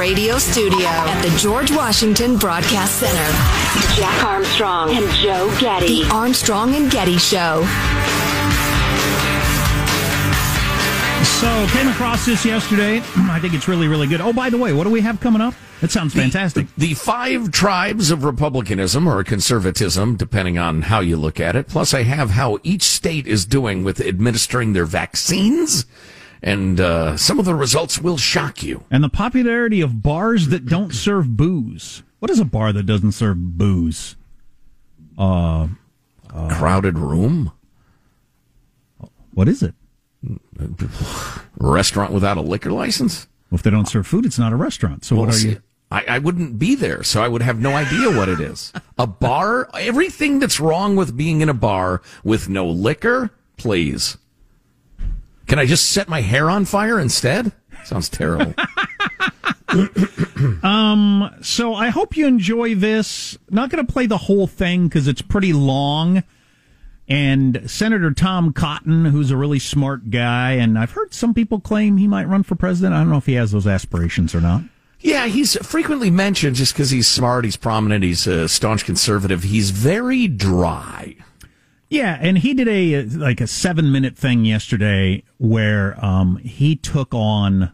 radio studio at the George Washington Broadcast Center. Jack Armstrong and Joe Getty. The Armstrong and Getty Show. So, came across this yesterday. I think it's really, really good. Oh, by the way, what do we have coming up? That sounds fantastic. The, the, five tribes of republicanism or conservatism, depending on how you look at it. Plus, I have how each state is doing with administering their vaccines. And uh, some of the results will shock you. And the popularity of bars that don't serve booze. What is a bar that doesn't serve booze? Uh, uh crowded room. What is it? restaurant without a liquor license? Well, if they don't serve food, it's not a restaurant. So well, what are see, you? I, I, wouldn't be there, so I would have no idea what it is. A bar? Everything that's wrong with being in a bar with no liquor, please. Can I just set my hair on fire instead? Sounds terrible. um, so I hope you enjoy this. Not going to play the whole thing because it's pretty long. And Senator Tom Cotton, who's a really smart guy, and I've heard some people claim he might run for president. I don't know if he has those aspirations or not. Yeah, he's frequently mentioned just because he's smart, he's prominent, he's a staunch conservative. He's very dry. Yeah, and he did a like a seven minute thing yesterday where um, he took on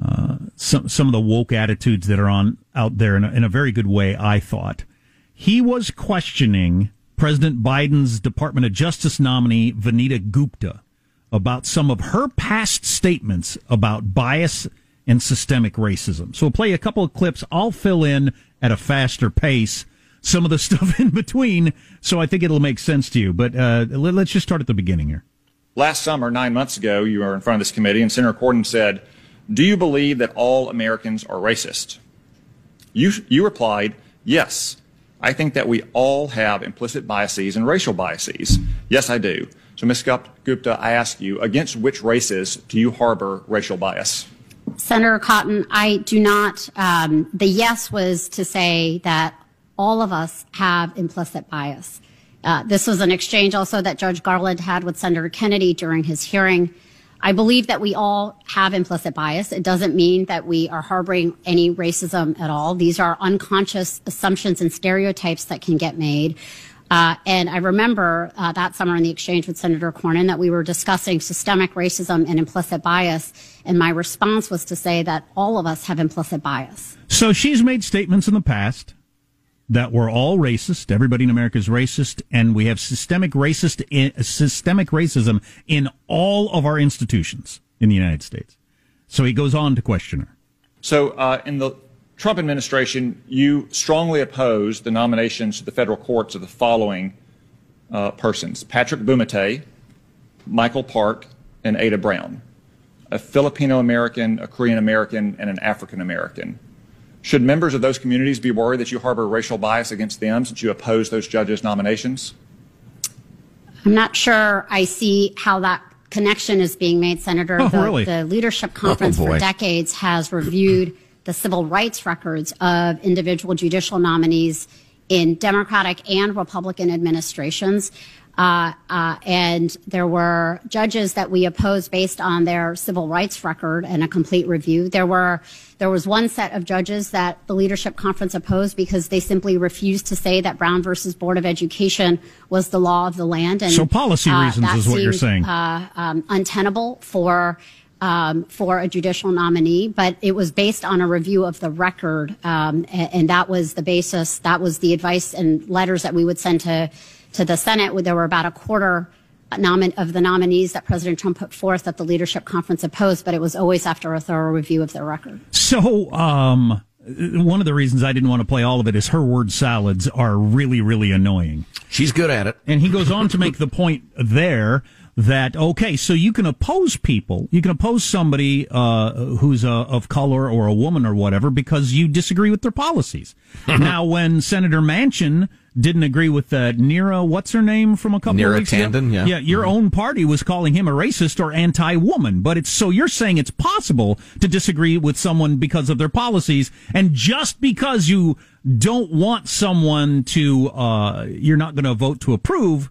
uh, some some of the woke attitudes that are on out there in a, in a very good way. I thought he was questioning President Biden's Department of Justice nominee, Vanita Gupta, about some of her past statements about bias and systemic racism. So we'll play a couple of clips. I'll fill in at a faster pace some of the stuff in between, so I think it'll make sense to you. But uh, let's just start at the beginning here. Last summer, nine months ago, you were in front of this committee, and Senator Cornyn said, Do you believe that all Americans are racist? You, you replied, Yes. I think that we all have implicit biases and racial biases. Yes, I do. So, Ms. Gupta, I ask you, against which races do you harbor racial bias? Senator Cotton, I do not. Um, the yes was to say that all of us have implicit bias. Uh, this was an exchange also that Judge Garland had with Senator Kennedy during his hearing. I believe that we all have implicit bias. It doesn't mean that we are harboring any racism at all. These are unconscious assumptions and stereotypes that can get made. Uh, and I remember uh, that summer in the exchange with Senator Cornyn that we were discussing systemic racism and implicit bias. And my response was to say that all of us have implicit bias. So she's made statements in the past that we're all racist. Everybody in America is racist, and we have systemic racist systemic racism in all of our institutions in the United States. So he goes on to question her. So uh, in the Trump administration, you strongly opposed the nominations to the federal courts of the following uh, persons: Patrick Bumatay, Michael Park, and Ada Brown, a Filipino American, a Korean American, and an African American. Should members of those communities be worried that you harbor racial bias against them since you oppose those judges' nominations? I'm not sure I see how that connection is being made, Senator. Oh, the, really? the Leadership oh, Conference oh, for decades has reviewed the civil rights records of individual judicial nominees in Democratic and Republican administrations. Uh, uh, and there were judges that we opposed based on their civil rights record and a complete review. There were there was one set of judges that the leadership conference opposed because they simply refused to say that Brown versus Board of Education was the law of the land. And so policy uh, reasons is what seemed, you're saying. Uh, um, untenable for. Um, for a judicial nominee, but it was based on a review of the record, um, and, and that was the basis. That was the advice and letters that we would send to to the Senate. There were about a quarter of the nominees that President Trump put forth that the leadership conference opposed, but it was always after a thorough review of their record. So, um, one of the reasons I didn't want to play all of it is her word salads are really, really annoying. She's good at it. And he goes on to make the point there that okay, so you can oppose people, you can oppose somebody uh, who's uh, of color or a woman or whatever because you disagree with their policies. now, when Senator Manchin didn't agree with uh, Neera, what's her name from a couple Neera of weeks Tanden, ago? Yeah, yeah. Your mm-hmm. own party was calling him a racist or anti-woman, but it's so you're saying it's possible to disagree with someone because of their policies, and just because you don't want someone to, uh, you're not going to vote to approve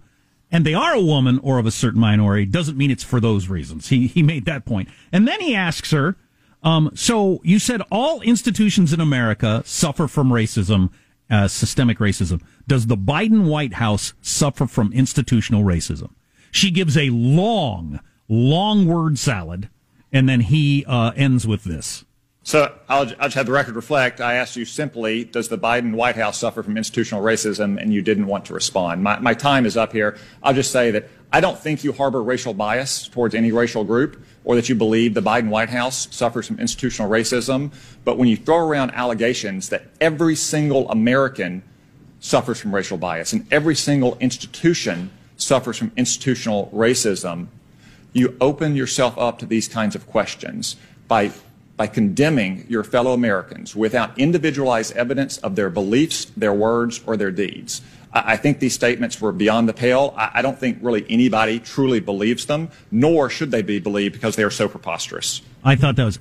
and they are a woman or of a certain minority doesn't mean it's for those reasons. He he made that point. And then he asks her Um, so you said all institutions in America suffer from racism, uh, systemic racism. Does the Biden White House suffer from institutional racism? She gives a long, long word salad, and then he uh, ends with this. So I'll, I'll, just have the record reflect. I asked you simply, does the Biden White House suffer from institutional racism? And you didn't want to respond. My, my time is up here. I'll just say that I don't think you harbor racial bias towards any racial group or that you believe the Biden White House suffers from institutional racism. But when you throw around allegations that every single American suffers from racial bias and every single institution suffers from institutional racism, you open yourself up to these kinds of questions by by condemning your fellow Americans without individualized evidence of their beliefs, their words, or their deeds. I think these statements were beyond the pale. I don't think really anybody truly believes them, nor should they be believed because they are so preposterous. I thought that was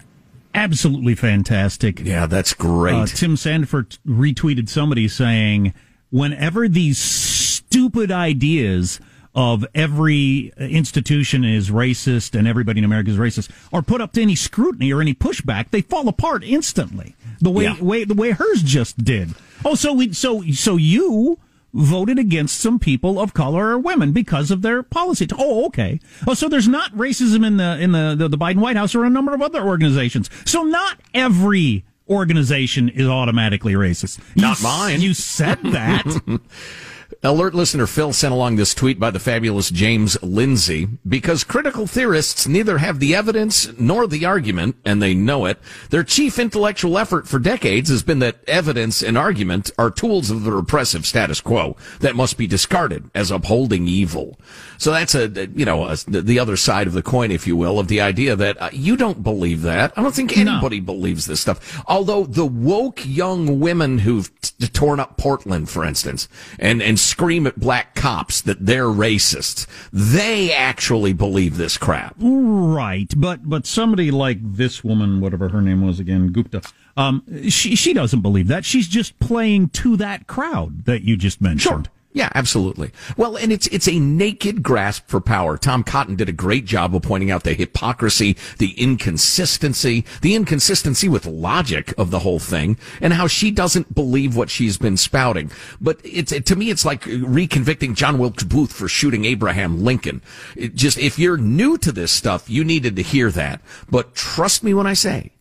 absolutely fantastic. Yeah, that's great. Uh, Tim Sandefur retweeted somebody saying, whenever these stupid ideas of every institution is racist and everybody in America is racist are put up to any scrutiny or any pushback, they fall apart instantly. The way, yeah. way the way hers just did. Oh, so we so so you voted against some people of color or women because of their policies. Oh, okay. Oh, so there's not racism in the in the, the, the Biden White House or a number of other organizations. So not every organization is automatically racist. Not you, mine. You said that. Alert listener Phil sent along this tweet by the fabulous James Lindsay because critical theorists neither have the evidence nor the argument, and they know it. Their chief intellectual effort for decades has been that evidence and argument are tools of the repressive status quo that must be discarded as upholding evil. So that's a, you know, a, the other side of the coin, if you will, of the idea that uh, you don't believe that. I don't think anybody no. believes this stuff. Although the woke young women who've t- torn up Portland, for instance, and, and scream at black cops that they're racist. They actually believe this crap. Right. But, but somebody like this woman, whatever her name was again, Gupta, um, she, she doesn't believe that. She's just playing to that crowd that you just mentioned. Sure. Yeah, absolutely. Well, and it's it's a naked grasp for power. Tom Cotton did a great job of pointing out the hypocrisy, the inconsistency, the inconsistency with logic of the whole thing, and how she doesn't believe what she's been spouting. But it's to me, it's like reconvicting John Wilkes Booth for shooting Abraham Lincoln. It just if you're new to this stuff, you needed to hear that. But trust me when I say,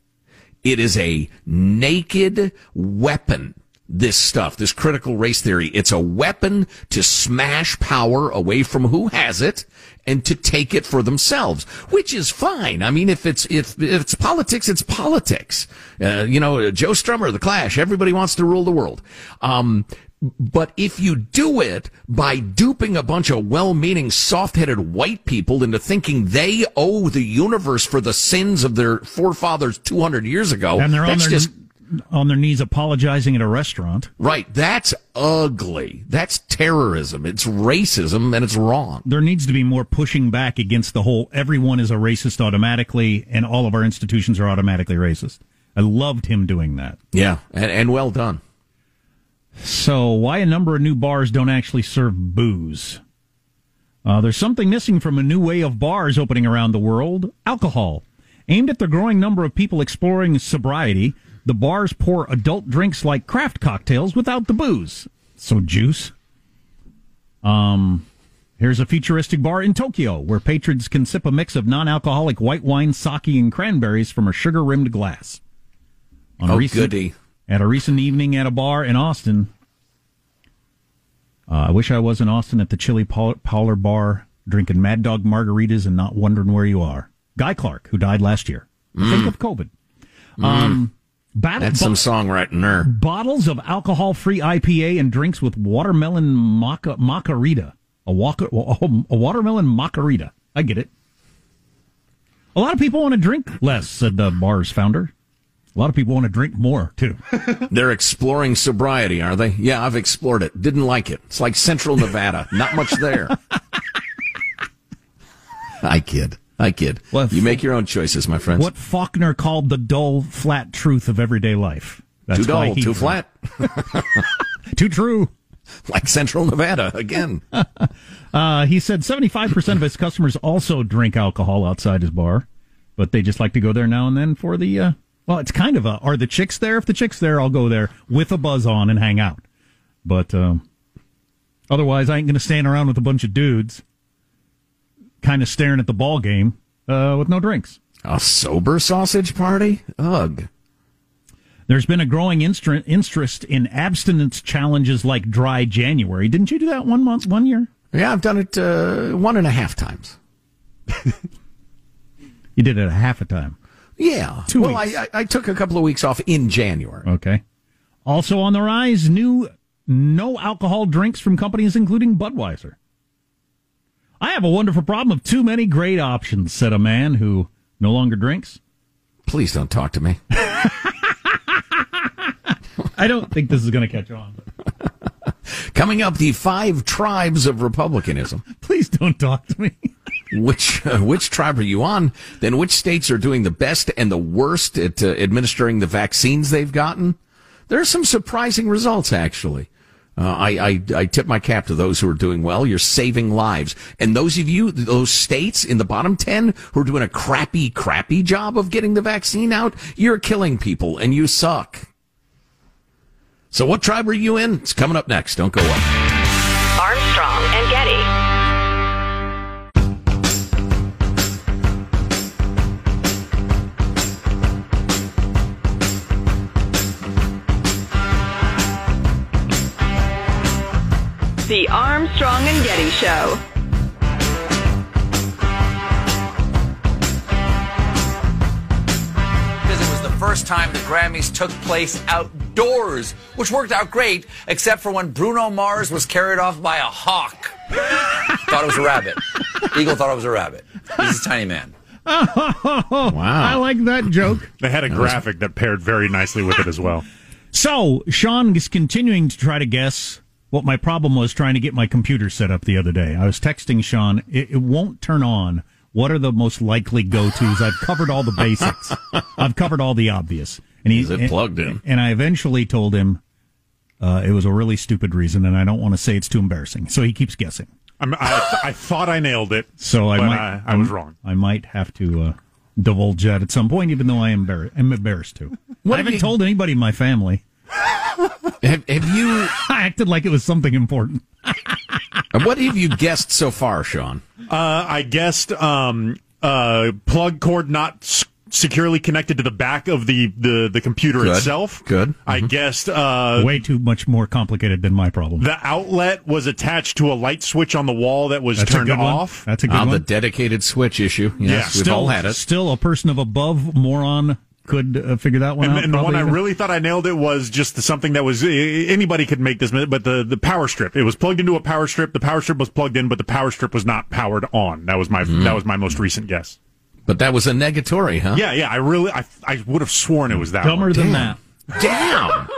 it is a naked weapon this stuff, this critical race theory. It's a weapon to smash power away from who has it and to take it for themselves, which is fine. I mean, if it's, if, if it's politics, it's politics. Uh, you know, Joe Strummer, The Clash, everybody wants to rule the world. Um, but if you do it by duping a bunch of well-meaning, soft-headed white people into thinking they owe the universe for the sins of their forefathers 200 years ago, and they're on their, just on their knees apologizing at a restaurant. Right. That's ugly. That's terrorism. It's racism and it's wrong. There needs to be more pushing back against the whole everyone is a racist automatically and all of our institutions are automatically racist. I loved him doing that. Yeah, and, and well done. So, why a number of new bars don't actually serve booze? Uh, there's something missing from a new way of bars opening around the world alcohol. Aimed at the growing number of people exploring sobriety, the bars pour adult drinks like craft cocktails without the booze. So juice. Um, here's a futuristic bar in Tokyo where patrons can sip a mix of non-alcoholic white wine, sake, and cranberries from a sugar-rimmed glass. On oh, recent, goody. At a recent evening at a bar in Austin. Uh, I wish I was in Austin at the Chili Parlor Bar drinking Mad Dog margaritas and not wondering where you are. Guy Clark, who died last year. Mm. Think of COVID. Mm. Um, Battle, That's some songwriting there. Bottles of alcohol-free IPA and drinks with watermelon maca, macarita. A, walker, a watermelon macarita. I get it. A lot of people want to drink less, said the bar's founder. A lot of people want to drink more, too. They're exploring sobriety, are they? Yeah, I've explored it. Didn't like it. It's like Central Nevada. Not much there. I kid. I kid. You make your own choices, my friends. What Faulkner called the dull, flat truth of everyday life. That's too dull, too flat. too true. Like Central Nevada again. uh, he said 75% of his customers also drink alcohol outside his bar. but they just like to go there now and then for the. Uh, well, it's kind of a. Are the chicks there? If the chicks there, I'll go there with a buzz on and hang out. But uh, otherwise, I ain't going to stand around with a bunch of dudes, kind of staring at the ball game uh, with no drinks. A sober sausage party? Ugh. There's been a growing interest in abstinence challenges like dry January. Didn't you do that one month, one year? Yeah, I've done it uh, one and a half times. you did it a half a time. Yeah. Two well, weeks. I, I took a couple of weeks off in January. Okay. Also on the rise, new no alcohol drinks from companies including Budweiser. I have a wonderful problem of too many great options, said a man who no longer drinks. Please don't talk to me. I don't think this is going to catch on. Coming up, the five tribes of republicanism. Please don't talk to me. which uh, which tribe are you on? Then which states are doing the best and the worst at uh, administering the vaccines they've gotten? There are some surprising results, actually. Uh, I, I, I tip my cap to those who are doing well. You're saving lives. And those of you, those states in the bottom 10 who are doing a crappy, crappy job of getting the vaccine out, you're killing people and you suck. So what tribe are you in? It's coming up next. Don't go away. The Armstrong and Getty Show. Because it was the first time the Grammys took place outdoors, which worked out great, except for when Bruno Mars was carried off by a hawk. thought it was a rabbit. Eagle thought it was a rabbit. He's a tiny man. Oh, wow. I like that joke. They had a graphic that paired very nicely with it as well. So, Sean is continuing to try to guess what my problem was trying to get my computer set up the other day. I was texting Sean, it, it won't turn on. What are the most likely go tos? I've covered all the basics. I've covered all the obvious. And he's it plugged in. And I eventually told him uh, it was a really stupid reason, and I don't want to say it's too embarrassing. So he keeps guessing. I, th- I thought I nailed it. So I might. I, I was wrong. I might have to uh, divulge that at some point, even though I am embarrassed. I'm embarrassed to. What I haven't you... told anybody in my family have, have you I acted like it was something important? what have you guessed so far, Sean? Uh, I guessed um, uh, plug cord not s- securely connected to the back of the the, the computer Good. itself. Good. Mm-hmm. I guessed uh, way too much more complicated than my problem. The outlet was attached to a light switch on the wall that was That's turned off. One. That's a good ah, one. The dedicated switch issue. Yes, yeah, we've still, all had it. Still a person of above moron could uh, figure that one and, out. And the one even. I really thought I nailed it was just something that was anybody could make this, but the the power strip. It was plugged into a power strip. The power strip was plugged in, but the power strip was not powered on. That was my mm. that was my most recent guess. But that was a negatory, huh? Yeah, yeah. I really, I, I would have sworn it was that. Dumber one. than that. Damn.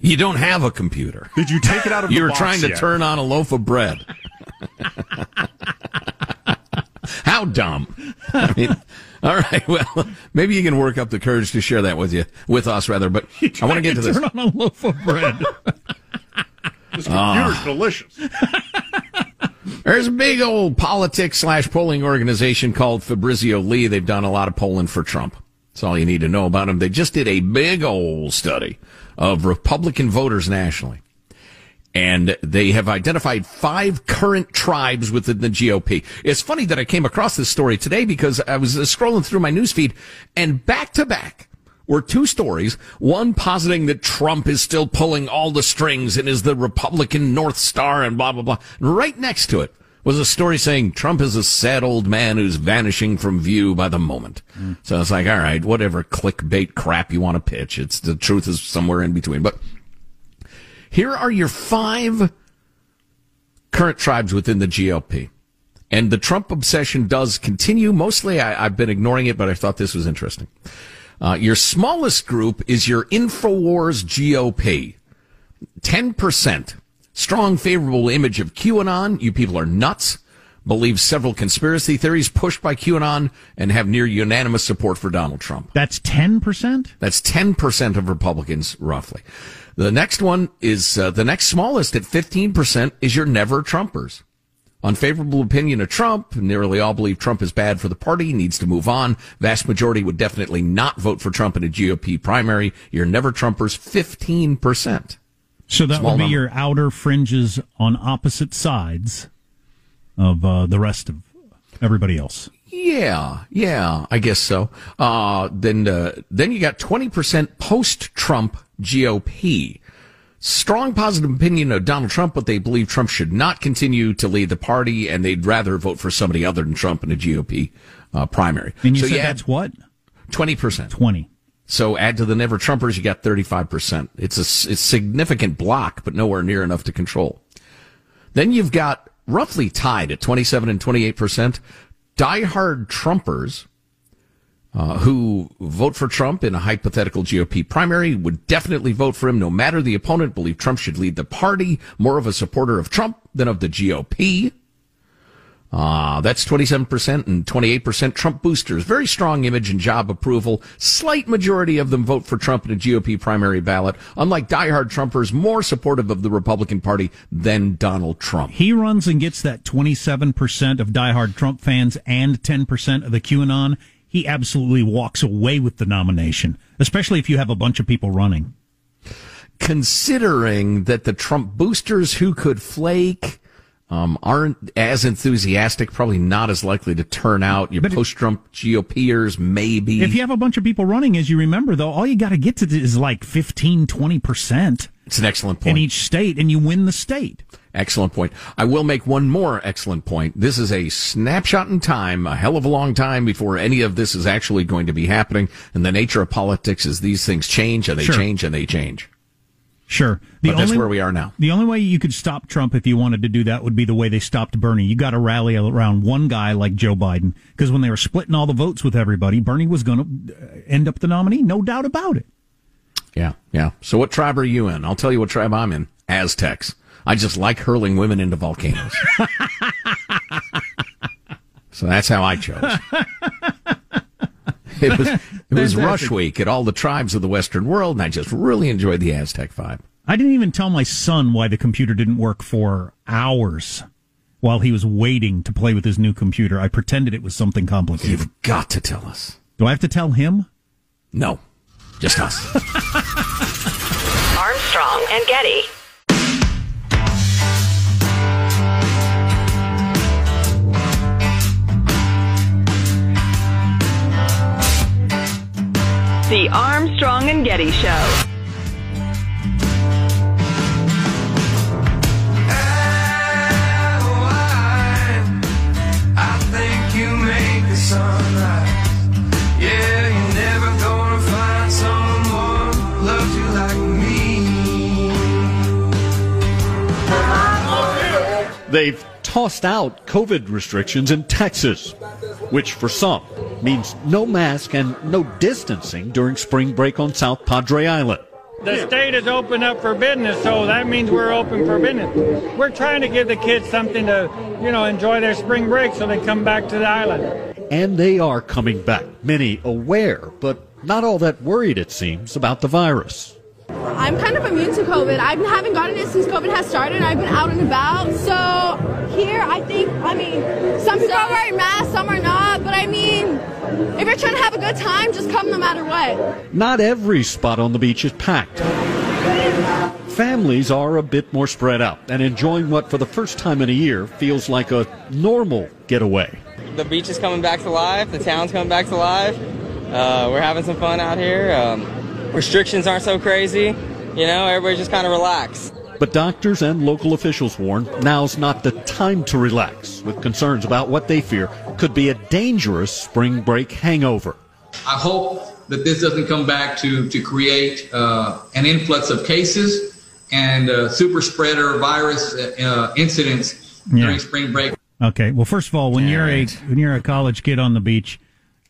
you don't have a computer. Did you take it out of? you were box trying to yet? turn on a loaf of bread. How dumb! I mean, all right. Well, maybe you can work up the courage to share that with you, with us rather. But I want to get to, to this. Turn on a loaf of bread. this computer's delicious. There's a big old politics slash polling organization called Fabrizio Lee. They've done a lot of polling for Trump. That's all you need to know about them. They just did a big old study of Republican voters nationally. And they have identified five current tribes within the GOP. It's funny that I came across this story today because I was scrolling through my newsfeed and back to back were two stories. One positing that Trump is still pulling all the strings and is the Republican North Star and blah, blah, blah. And right next to it was a story saying Trump is a sad old man who's vanishing from view by the moment. Mm. So it's like, all right, whatever clickbait crap you want to pitch. It's the truth is somewhere in between. But here are your five current tribes within the GOP. And the Trump obsession does continue. Mostly I, have been ignoring it, but I thought this was interesting. Uh, your smallest group is your InfoWars GOP. 10%. Strong favorable image of QAnon. You people are nuts. Believe several conspiracy theories pushed by QAnon and have near unanimous support for Donald Trump. That's 10%? That's 10% of Republicans, roughly. The next one is, uh, the next smallest at 15% is your never Trumpers. Unfavorable opinion of Trump. Nearly all believe Trump is bad for the party, needs to move on. Vast majority would definitely not vote for Trump in a GOP primary. You're never Trumpers, 15%. So that Small would be number. your outer fringes on opposite sides of uh, the rest of everybody else. Yeah, yeah, I guess so. Uh, then, uh, then you got 20% post-Trump GOP. Strong positive opinion of Donald Trump, but they believe Trump should not continue to lead the party and they'd rather vote for somebody other than Trump in a GOP uh, primary. And you so said you that's what? 20%. 20. So add to the never Trumpers, you got 35%. It's a, it's significant block, but nowhere near enough to control. Then you've got roughly tied at 27 and 28%, diehard Trumpers, uh, who vote for Trump in a hypothetical GOP primary would definitely vote for him no matter the opponent, believe Trump should lead the party, more of a supporter of Trump than of the GOP. Uh, that's 27% and 28% Trump boosters. Very strong image and job approval. Slight majority of them vote for Trump in a GOP primary ballot. Unlike diehard Trumpers, more supportive of the Republican Party than Donald Trump. He runs and gets that 27% of diehard Trump fans and 10% of the QAnon. He absolutely walks away with the nomination, especially if you have a bunch of people running. Considering that the Trump boosters who could flake, um, aren't as enthusiastic, probably not as likely to turn out. Your But post-Trump GOPers, maybe. If you have a bunch of people running, as you remember, though, all you got to get to is like 15, 20% it's an excellent point. in each state, and you win the state. Excellent point. I will make one more excellent point. This is a snapshot in time, a hell of a long time before any of this is actually going to be happening. And the nature of politics is these things change and they Sure. change and they change. Sure. The But that's where we are now. The only way you could stop Trump if you wanted to do that would be the way they stopped Bernie. You got to rally around one guy like Joe Biden because when they were splitting all the votes with everybody, Bernie was going to uh, end up the nominee, no doubt about it. Yeah, yeah. So what tribe are you in? I'll tell you what tribe I'm in. Aztecs. I just like hurling women into volcanoes. so that's how I chose. It was it was rush week at all the tribes of the Western world, and I just really enjoyed the Aztec vibe. I didn't even tell my son why the computer didn't work for hours while he was waiting to play with his new computer. I pretended it was something complicated. You've got to tell us. Do I have to tell him? No, just us. Armstrong and Getty. The Armstrong and Getty Show. I think you make the sunrise. Yeah, you're never gonna find someone who loves you like me. They've tossed out COVID restrictions in Texas, which for some means no mask and no distancing during spring break on South Padre Island. The state is open up for business, so that means we're open for business. We're trying to give the kids something to, you know, enjoy their spring break so they come back to the island. And they are coming back, many aware, but not all that worried, it seems, about the virus. I'm kind of immune to COVID. I haven't gotten it since COVID has started. I've been out and about. So here, I think, I mean, some people are wearing masks, some are not. But I mean, if you're trying to have a good time, just come no matter what. Not every spot on the beach is packed. Families are a bit more spread out and enjoying what, for the first time in a year, feels like a normal getaway. The beach is coming back to life. The town's coming back to life. Uh, we're having some fun out here. Um, restrictions aren't so crazy. You know, everybody just kind of relax. But doctors and local officials warn now's not the time to relax, with concerns about what they fear could be a dangerous spring break hangover. I hope that this doesn't come back to, to create uh, an influx of cases and uh, super spreader virus uh, incidents during spring break. Okay. Well, first of all, when you're a when you're a college kid on the beach,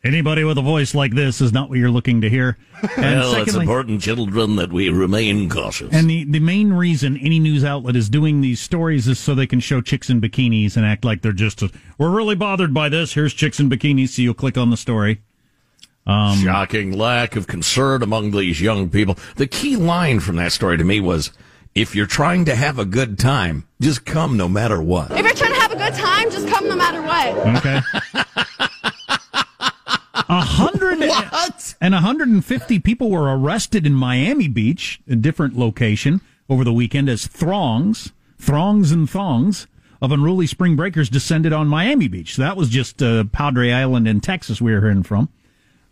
anybody with a voice like this is not what you're looking to hear. And well, it's important, children, that we remain cautious. And the, the main reason any news outlet is doing these stories is so they can show chicks in bikinis and act like they're just, a, we're really bothered by this. Here's chicks in bikinis. So you'll click on the story. Um, Shocking lack of concern among these young people. The key line from that story to me was, if you're trying to have a good time, just come no matter what. If you're trying to have a good good time, just come no matter what. Okay. A hundred and 150 people were arrested in Miami Beach, a different location, over the weekend as throngs, throngs and thongs of unruly spring breakers descended on Miami Beach. So that was just uh, Padre Island in Texas we were hearing from.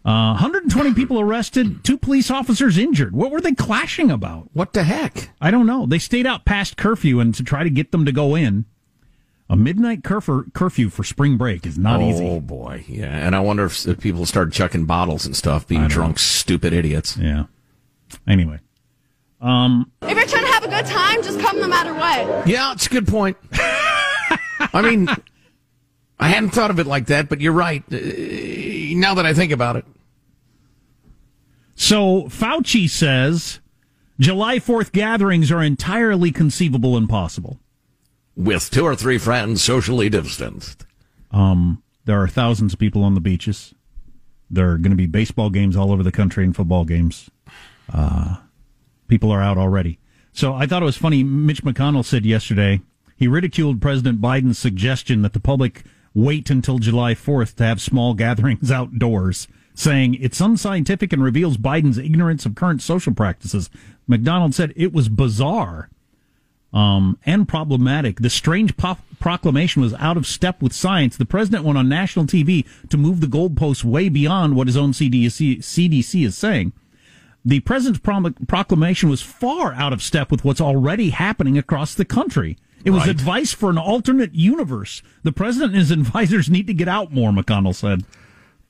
Uh, 120 people arrested, two police officers injured. What were they clashing about? What the heck? I don't know. They stayed out past curfew and to try to get them to go in. A midnight curfew, curfew for spring break is not oh, easy. Oh boy, yeah. And I wonder if, if people start chucking bottles and stuff, being drunk, stupid idiots. Yeah. Anyway, um, If you're trying to have a good time, just come no matter what. Yeah, it's a good point. I mean, I hadn't thought of it like that, but you're right. Uh, now that I think about it, So Fauci says July 4th gatherings are entirely conceivable and possible. With two or three friends socially distanced. Um, there are thousands of people on the beaches. There are going to be baseball games all over the country and football games. Uh, people are out already. So I thought it was funny. Mitch McConnell said yesterday he ridiculed President Biden's suggestion that the public wait until July 4th to have small gatherings outdoors, saying it's unscientific and reveals Biden's ignorance of current social practices. McDonald said it was bizarre um, and problematic. The strange po- proclamation was out of step with science. The president went on national TV to move the goalposts way beyond what his own CDC, CDC is saying. The president's prom- proclamation was far out of step with what's already happening across the country. It was Right. advice for an alternate universe. The president and his advisors need to get out more, McConnell said.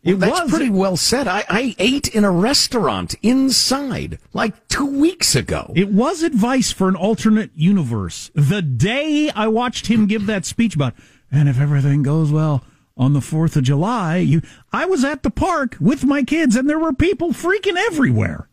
Well, that's pretty well said. I, I ate in a restaurant inside like two weeks ago. It was advice for an alternate universe. The day I watched him give that speech about, and if everything goes well on the 4th of July, you, I was at the park with my kids and there were people freaking everywhere.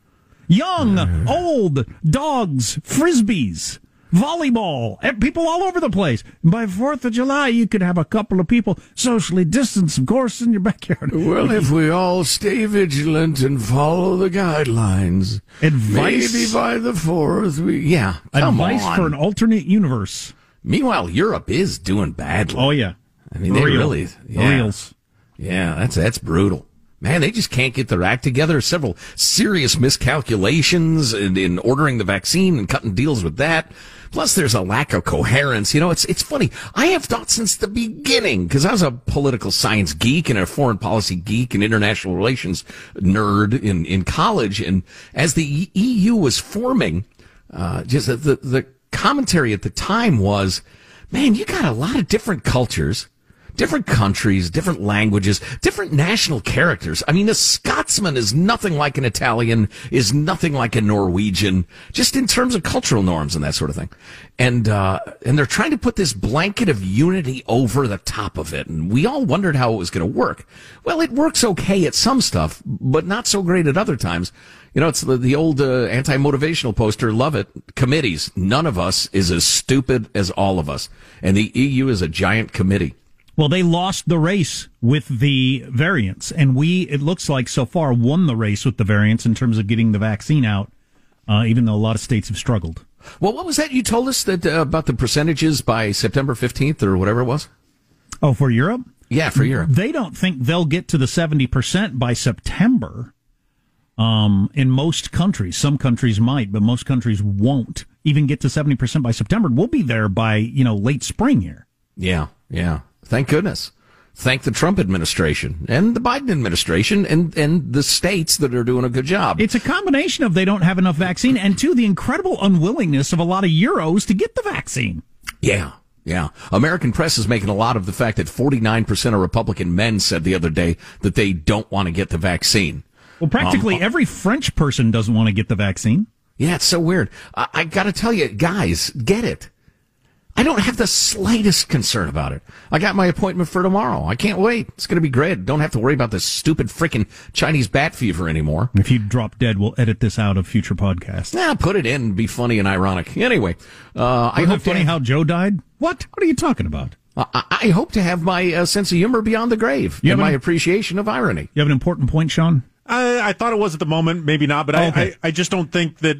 Young, old, dogs, frisbees, volleyball, eh, people all over the place. By 4th of July, you could have a couple of people socially distanced, of course, in your backyard. Well, if we all stay vigilant and follow the guidelines, Advice- maybe by the fourth, we yeah, Advice on. for an alternate universe. Meanwhile, Europe is doing badly. Oh, yeah. I mean, they Real. really, yeah. Reals. Yeah, that's that's brutal. Man, they just can't get their act together. Several serious miscalculations in, in ordering the vaccine and cutting deals with that. Plus, there's a lack of coherence. You know, it's it's funny. I have thought since the beginning because I was a political science geek and a foreign policy geek and international relations nerd in in college, and as the EU was forming, uh, just the, the the commentary at the time was, man, you got a lot of different cultures different countries, different languages, different national characters. I mean, a Scotsman is nothing like an Italian, is nothing like a Norwegian, just in terms of cultural norms and that sort of thing. And, uh, and they're trying to put this blanket of unity over the top of it. And we all wondered how it was going to work. Well, it works okay at some stuff, but not so great at other times. You know, it's the, the old uh, anti-motivational poster. Love it. Committees. None of us is as stupid as all of us. And the EU is a giant committee. Well, they lost the race with the variants, and we, it looks like so far, won the race with the variants in terms of getting the vaccine out, uh, even though a lot of states have struggled. Well, what was that you told us that uh, about the percentages by September 15th or whatever it was? Oh, for Europe? Yeah, for Europe. They don't think they'll get to the 70% by September um, in most countries. Some countries might, but most countries won't even get to 70% by September. We'll be there by, you know, late spring here. Yeah, yeah. Thank goodness. Thank the Trump administration and the Biden administration and, and the states that are doing a good job. It's a combination of they don't have enough vaccine and two, the incredible unwillingness of a lot of Euros to get the vaccine. Yeah. Yeah. American press is making a lot of the fact that 49% of Republican men said the other day that they don't want to get the vaccine. Well, practically Um, every French person doesn't want to get the vaccine. Yeah, it's so weird. I, I got to tell you, guys, get it. I don't have the slightest concern about it. I got my appointment for tomorrow. I can't wait. It's going to be great. Don't have to worry about this stupid freaking Chinese bat fever anymore. If you drop dead, we'll edit this out of future podcasts. Nah, put it in. And be funny and ironic. Anyway, uh, I hope funny to, how Joe died? What? What are you talking about? I, I hope to have my uh, sense of humor beyond the grave You and my an- appreciation of irony. You have an important point, Sean? I, I thought it was at the moment, maybe not, but Oh, I. I, I just don't think that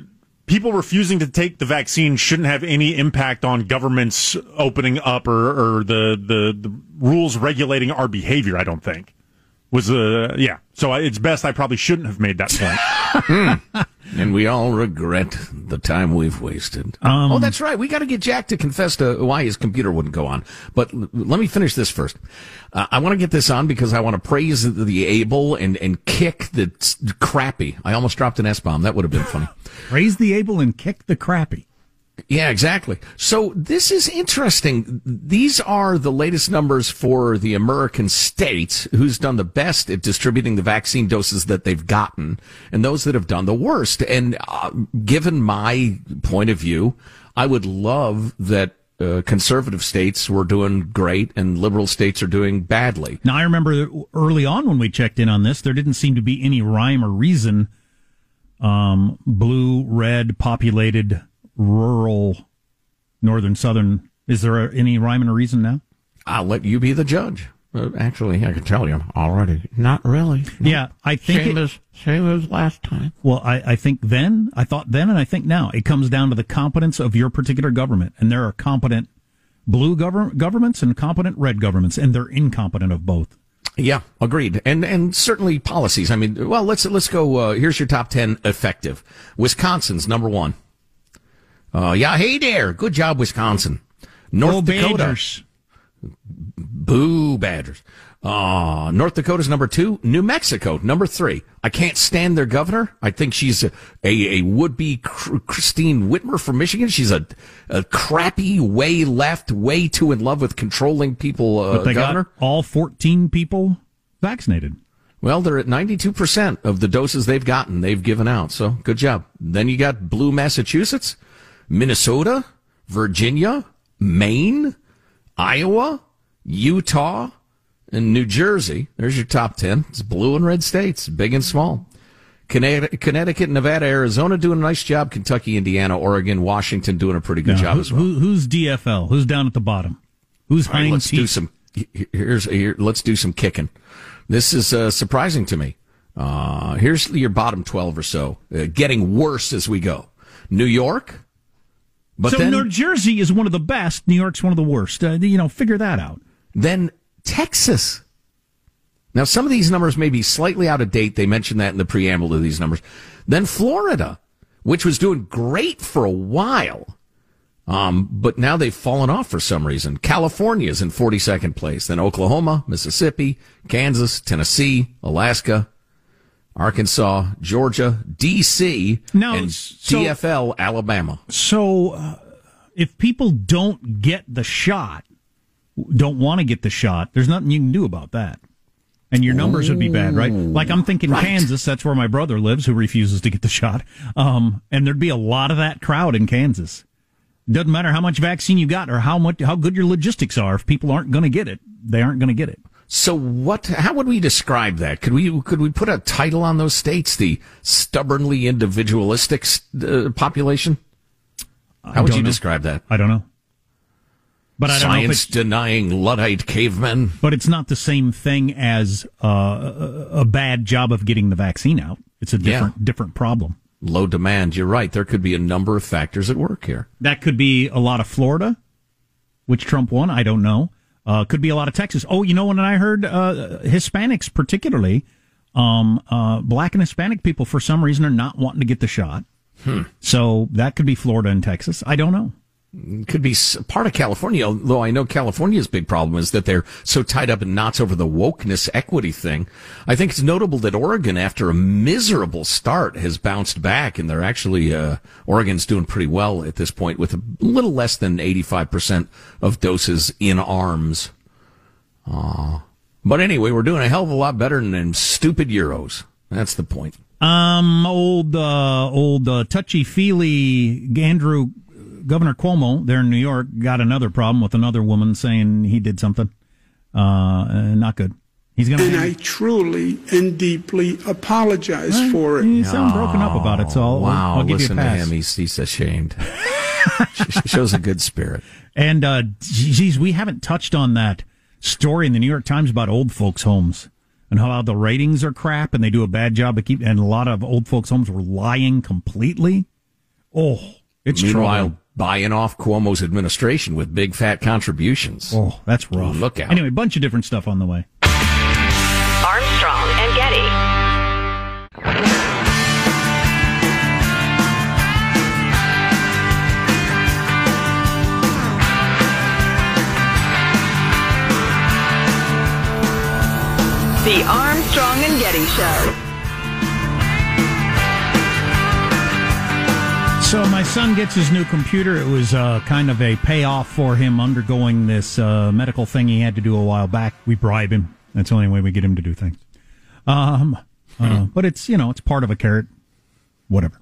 people refusing to take the vaccine shouldn't have any impact on governments opening up or, or the, the the rules regulating our behavior. I don't think was uh, yeah. So I, it's best I probably shouldn't have made that point. And we all regret the time we've wasted. Um, oh, that's right. We got to get Jack to confess to why his computer wouldn't go on. But l- let me finish this first. Uh, I want to get this on because I want to praise the, the able and, and kick the s- crappy. I almost dropped an S bomb. That would have been funny. Praise the able and kick the crappy. Yeah, exactly. So this is interesting. These are the latest numbers for the American states who's done the best at distributing the vaccine doses that they've gotten and those that have done the worst. And uh, given my point of view, I would love that uh, conservative states were doing great and liberal states are doing badly. Now, I remember early on when we checked in on this, there didn't seem to be any rhyme or reason. Um, blue, red, populated, rural, northern, southern. Is there any rhyme and a reason now? I'll let you be the judge. Uh, actually, I can tell you already. Not really. Yeah, I think Same it- as same as last time. Well, I, I think then, I thought then, and I think now, it comes down to the competence of your particular government. And there are competent blue govern- governments and competent red governments, and they're incompetent of both. Yeah, agreed. And and certainly policies. I mean, well, let's let's go. Uh, here's your top ten effective. Wisconsin's number one. Uh, yeah, hey there, good job, Wisconsin. North Go Dakota, Badgers. boo Badgers. Uh, North Dakota's number two. New Mexico number three. I can't stand their governor. I think she's a a, a would be Christine Whitmer from Michigan. She's a a crappy, way left, way too in love with controlling people. Uh, But they governor. got all 14 people vaccinated. Well, they're at 92% of the doses they've gotten, they've given out. So good job. Then you got blue Massachusetts, Minnesota, Virginia, Maine, Iowa, Utah, and New Jersey. There's your top 10. It's blue and red states, big and small. Connecticut, Nevada, Arizona doing a nice job. Kentucky, Indiana, Oregon, Washington doing a pretty good Now, job who- as well. who- who's DFL? Who's down at the bottom? Who's All right, let's do some. Here's here, let's do some kicking. This is uh, surprising to me. Uh, here's your bottom twelve or so, uh, getting worse as we go. New York, but so then New Jersey is one of the best. New York's one of the worst. Uh, you know, figure that out. then Texas. Now some of these numbers may be slightly out of date. They mentioned that in the preamble to these numbers. Then Florida, which was doing great for a while. Um, but now they've fallen off for some reason. California is in 42nd place. Then Oklahoma, Mississippi, Kansas, Tennessee, Alaska, Arkansas, Georgia, D.C., Now, and so- TFL, Alabama. So, uh, if people don't get the shot, don't want to get the shot, there's nothing you can do about that. And your numbers would be bad, right? Like I'm thinking Right. Kansas, that's where my brother lives who refuses to get the shot. Um, and there'd be a lot of that crowd in Kansas. Doesn't matter how much vaccine you got or how much, how good your logistics are. If people aren't going to get it, they aren't going to get it. So what? How would we describe that? Could we could we put a title on those states? The stubbornly individualistic uh, population. How would you know. describe that? I don't know. But I don't know if Science it's, denying Luddite cavemen. but it's not the same thing as uh, a, bad job of getting the vaccine out. It's a Yeah. different different problem. Low demand. You're right. There could be a number of factors at work here. That could be a lot of Florida, which Trump won. I don't know. Uh, could be a lot of Texas. Oh, you know what I heard? Uh, Hispanics, particularly, um, uh, black and Hispanic people, for some reason, are not wanting to get the shot. Hmm. So that could be Florida and Texas. I don't know. Could be part of California, although I know California's big problem is that they're so tied up in knots over the wokeness equity thing. I think it's notable that Oregon, after a miserable start, has bounced back, and they're actually uh, Oregon's doing pretty well at this point, with a little less than eighty-five percent of doses in arms. Aw. But anyway, we're doing a hell of a lot better than stupid euros. That's the point. Um, old, uh, old, uh, touchy feely Andrew, Governor Cuomo there in New York got another problem with another woman saying he did something, uh, not good. He's gonna. And to. I truly and deeply apologize for it. You sound broken up about it, so I'll, wow, I'll give listen you a to him. He's, he's ashamed. Sh- Shows a good spirit. And uh, geez, we haven't touched on that story in the New York Times about old folks' homes and how the ratings are crap and they do a bad job of keep. And a lot of old folks' homes were lying completely. Oh, it's Meanwhile, troubling. Buying off Cuomo's administration with big fat contributions. Oh, that's rough. Look out. Anyway, bunch of different stuff on the way. Armstrong and Getty. The Armstrong and Getty Show. So my son gets his new computer. It was uh, kind of a payoff for him undergoing this uh, medical thing he had to do a while back. We bribe him. That's the only way we get him to do things. Um, uh, but it's you know it's part of a carrot, whatever.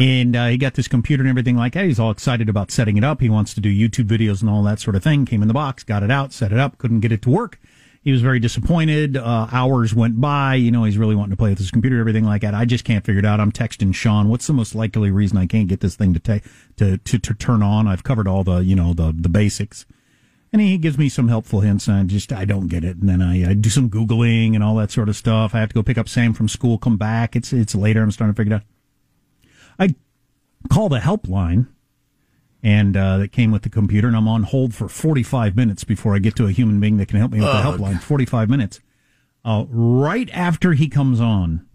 And uh, he got this computer and everything like that. He's all excited about setting it up. He wants to do YouTube videos and all that sort of thing. Came in the box, got it out, set it up, couldn't get it to work. He was very disappointed. Uh, hours went by. You know, he's really wanting to play with his computer, everything like that. I just can't figure it out. I'm texting Sean. What's the most likely reason I can't get this thing to ta- to, to to turn on? I've covered all the you know the the basics, and he gives me some helpful hints. And I just I don't get it. And then I, I do some googling and all that sort of stuff. I have to go pick up Sam from school, come back. It's it's later. I'm starting to figure it out. I call the helpline and uh, that came with the computer, and I'm on hold for 45 minutes before I get to a human being that can help me with the Ugh. helpline. 45 minutes. Uh, right after he comes on,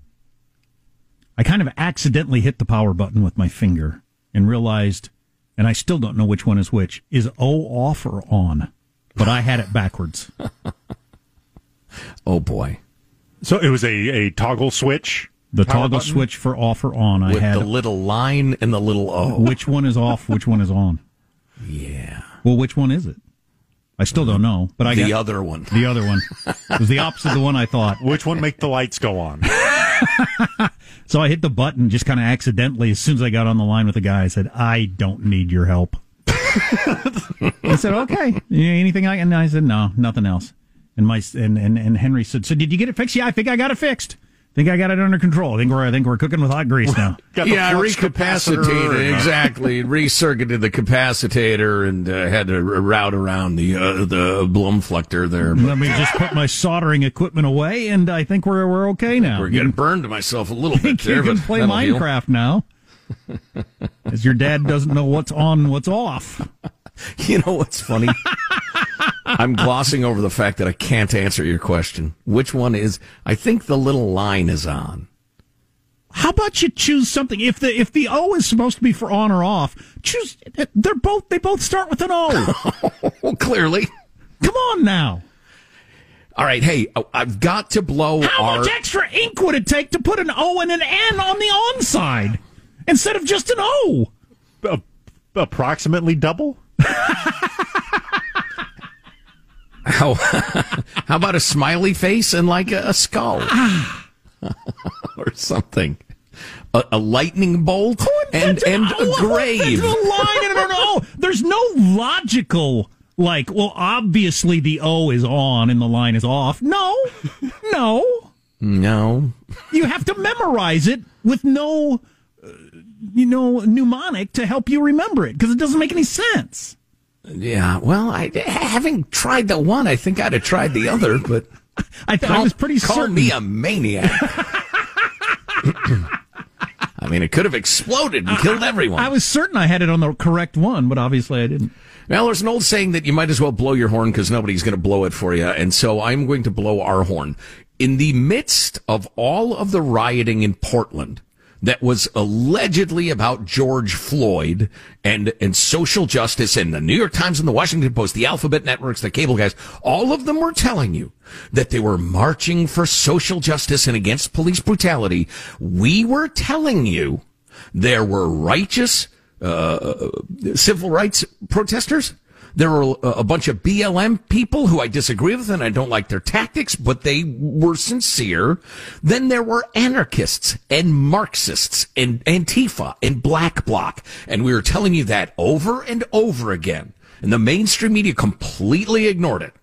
I kind of accidentally hit the power button with my finger and realized, and I still don't know which one is which, is O off or on? But I had it backwards. oh boy! So it was a, a toggle switch. The Power toggle button? switch for off or on. I With had the little line and the little O. Which one is off? Which one is on? Yeah. Well, which one is it? I still don't know, but I The got- other one. The other one it was the opposite of the one I thought. Which one make the lights go on? So I hit the button just kind of accidentally as soon as I got on the line with the guy. I said, "I don't need your help." I said, "Okay, anything I?" And I said, "No, nothing else." And my and and, and Henry said, "So did you get it fixed?" Yeah, I think I got it fixed. I think I got it under control. I think we're I think we're cooking with hot grease now. yeah, recapacitated exactly. Recircuited the capacitator and uh, had to route around the uh, the Blumflector there. Let me just put my soldering equipment away, and I think we're we're okay now. We're getting burned to myself a little bit you can play that'll heal. Minecraft now. As your dad doesn't know what's on, what's off. You know what's funny? I'm glossing over the fact that I can't answer your question. Which one is? I think the little line is on. How about you choose something? If the if the O is supposed to be for on or off, choose. They're both they both start with an O. well, clearly. Come on now. All right, hey, I- I've got to blow How our. much extra ink would it take to put an O and an N on the on side instead of just an O? approximately double. How, how about a smiley face and like a, a skull or something? A, a lightning bolt and and a grave. There's no line in it or. There's no logical like. Well, obviously the O is on and the line is off. No, no. No. You have to memorize it with no, uh, you know, mnemonic to help you remember it because it doesn't make any sense. Yeah, well, I having tried the one, I think I'd have tried the other, but I, th- I was pretty call certain. me a maniac. I mean, it could have exploded and killed everyone. I was certain I had it on the correct one, but obviously I didn't. Well, there's an old saying that you might as well blow your horn because nobody's going to blow it for you. And so I'm going to blow our horn. In the midst of all of the rioting in Portland that was allegedly about George Floyd and, and social justice and the New York Times and the Washington Post, the alphabet networks, the cable guys, all of them were telling you that they were marching for social justice and against police brutality. We were telling you there were righteous uh, civil rights protesters. There were a bunch of BLM people who I disagree with and I don't like their tactics, but they were sincere. Then there were anarchists and Marxists and Antifa and Black Bloc. And we were telling you that over and over again. And the mainstream media completely ignored it.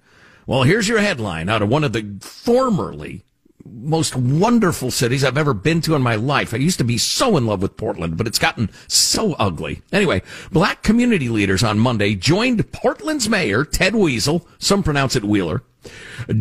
Well, here's your headline out of one of the formerly most wonderful cities I've ever been to in my life. I used to be so in love with Portland, but it's gotten so ugly. Anyway, black community leaders on Monday joined Portland's mayor, Ted Weasel, some pronounce it Wheeler,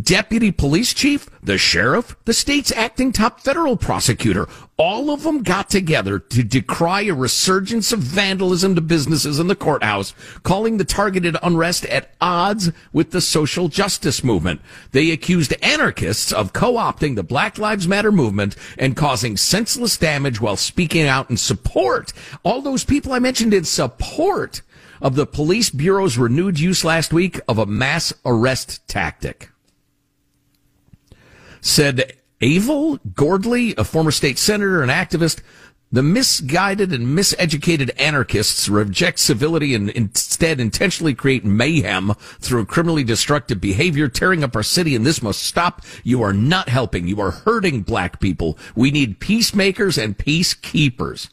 deputy police chief, the sheriff, the state's acting top federal prosecutor. All of them got together to decry a resurgence of vandalism to businesses in the courthouse, calling the targeted unrest at odds with the social justice movement. They accused anarchists of co-opting the Black Lives Matter movement and causing senseless damage while speaking out in support. All those people I mentioned in support of the police bureau's renewed use last week of a mass arrest tactic. Said Avel Gordly, a former state senator and activist, the misguided and miseducated anarchists reject civility and instead intentionally create mayhem through criminally destructive behavior, tearing up our city, and this must stop. You are not helping. You are hurting black people. We need peacemakers and peacekeepers.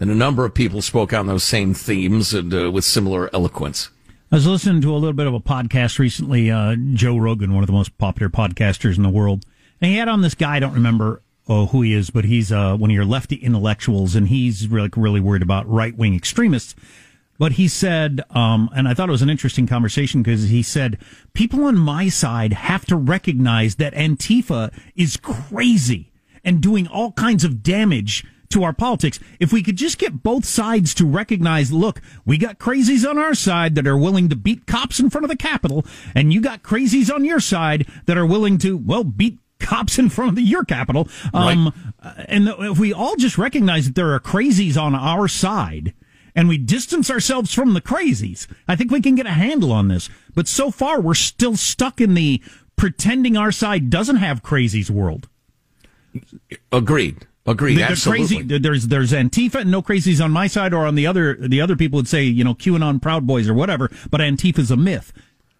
And a number of people spoke on those same themes and uh, with similar eloquence. I was listening to a little bit of a podcast recently, uh, Joe Rogan, one of the most popular podcasters in the world. And he had on this guy, I don't remember uh, who he is, but he's uh, one of your lefty intellectuals, and he's really, really worried about right wing extremists. But he said, um, and I thought it was an interesting conversation because he said, people on my side have to recognize that Antifa is crazy and doing all kinds of damage to our politics. If we could just get both sides to recognize, look, we got crazies on our side that are willing to beat cops in front of the Capitol, and you got crazies on your side that are willing to, well, beat cops in front of the, your Capitol. Um, right. And if we all just recognize that there are crazies on our side, and we distance ourselves from the crazies, I think we can get a handle on this. But so far, we're still stuck in the pretending our side doesn't have crazies world. Agreed. Agreed. The, absolutely. Crazy, there's there's Antifa and no crazies on my side, or on the other the other people would say you know QAnon Proud Boys or whatever. But Antifa's a myth.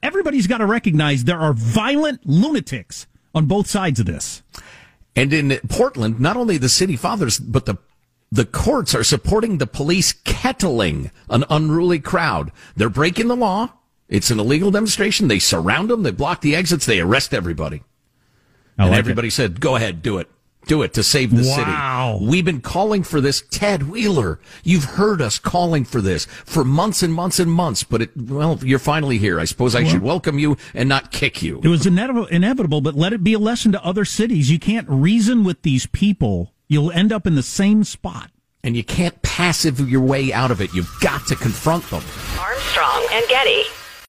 Everybody's got to recognize there are violent lunatics on both sides of this. And in Portland, not only the city fathers, but the the courts are supporting the police kettling an unruly crowd. They're breaking the law. It's an illegal demonstration. They surround them. They block the exits. They arrest everybody. I and like everybody it. said, "Go ahead, do it." Do it to save the wow. city. We've been calling for this. Ted Wheeler, you've heard us calling for this for months and months and months, but it, well, you're finally here. I suppose I well, should welcome you and not kick you. It was inevitable, inevitable, but let it be a lesson to other cities. You can't reason with these people. You'll end up in the same spot. And you can't passive your way out of it. You've got to confront them. Armstrong and Getty.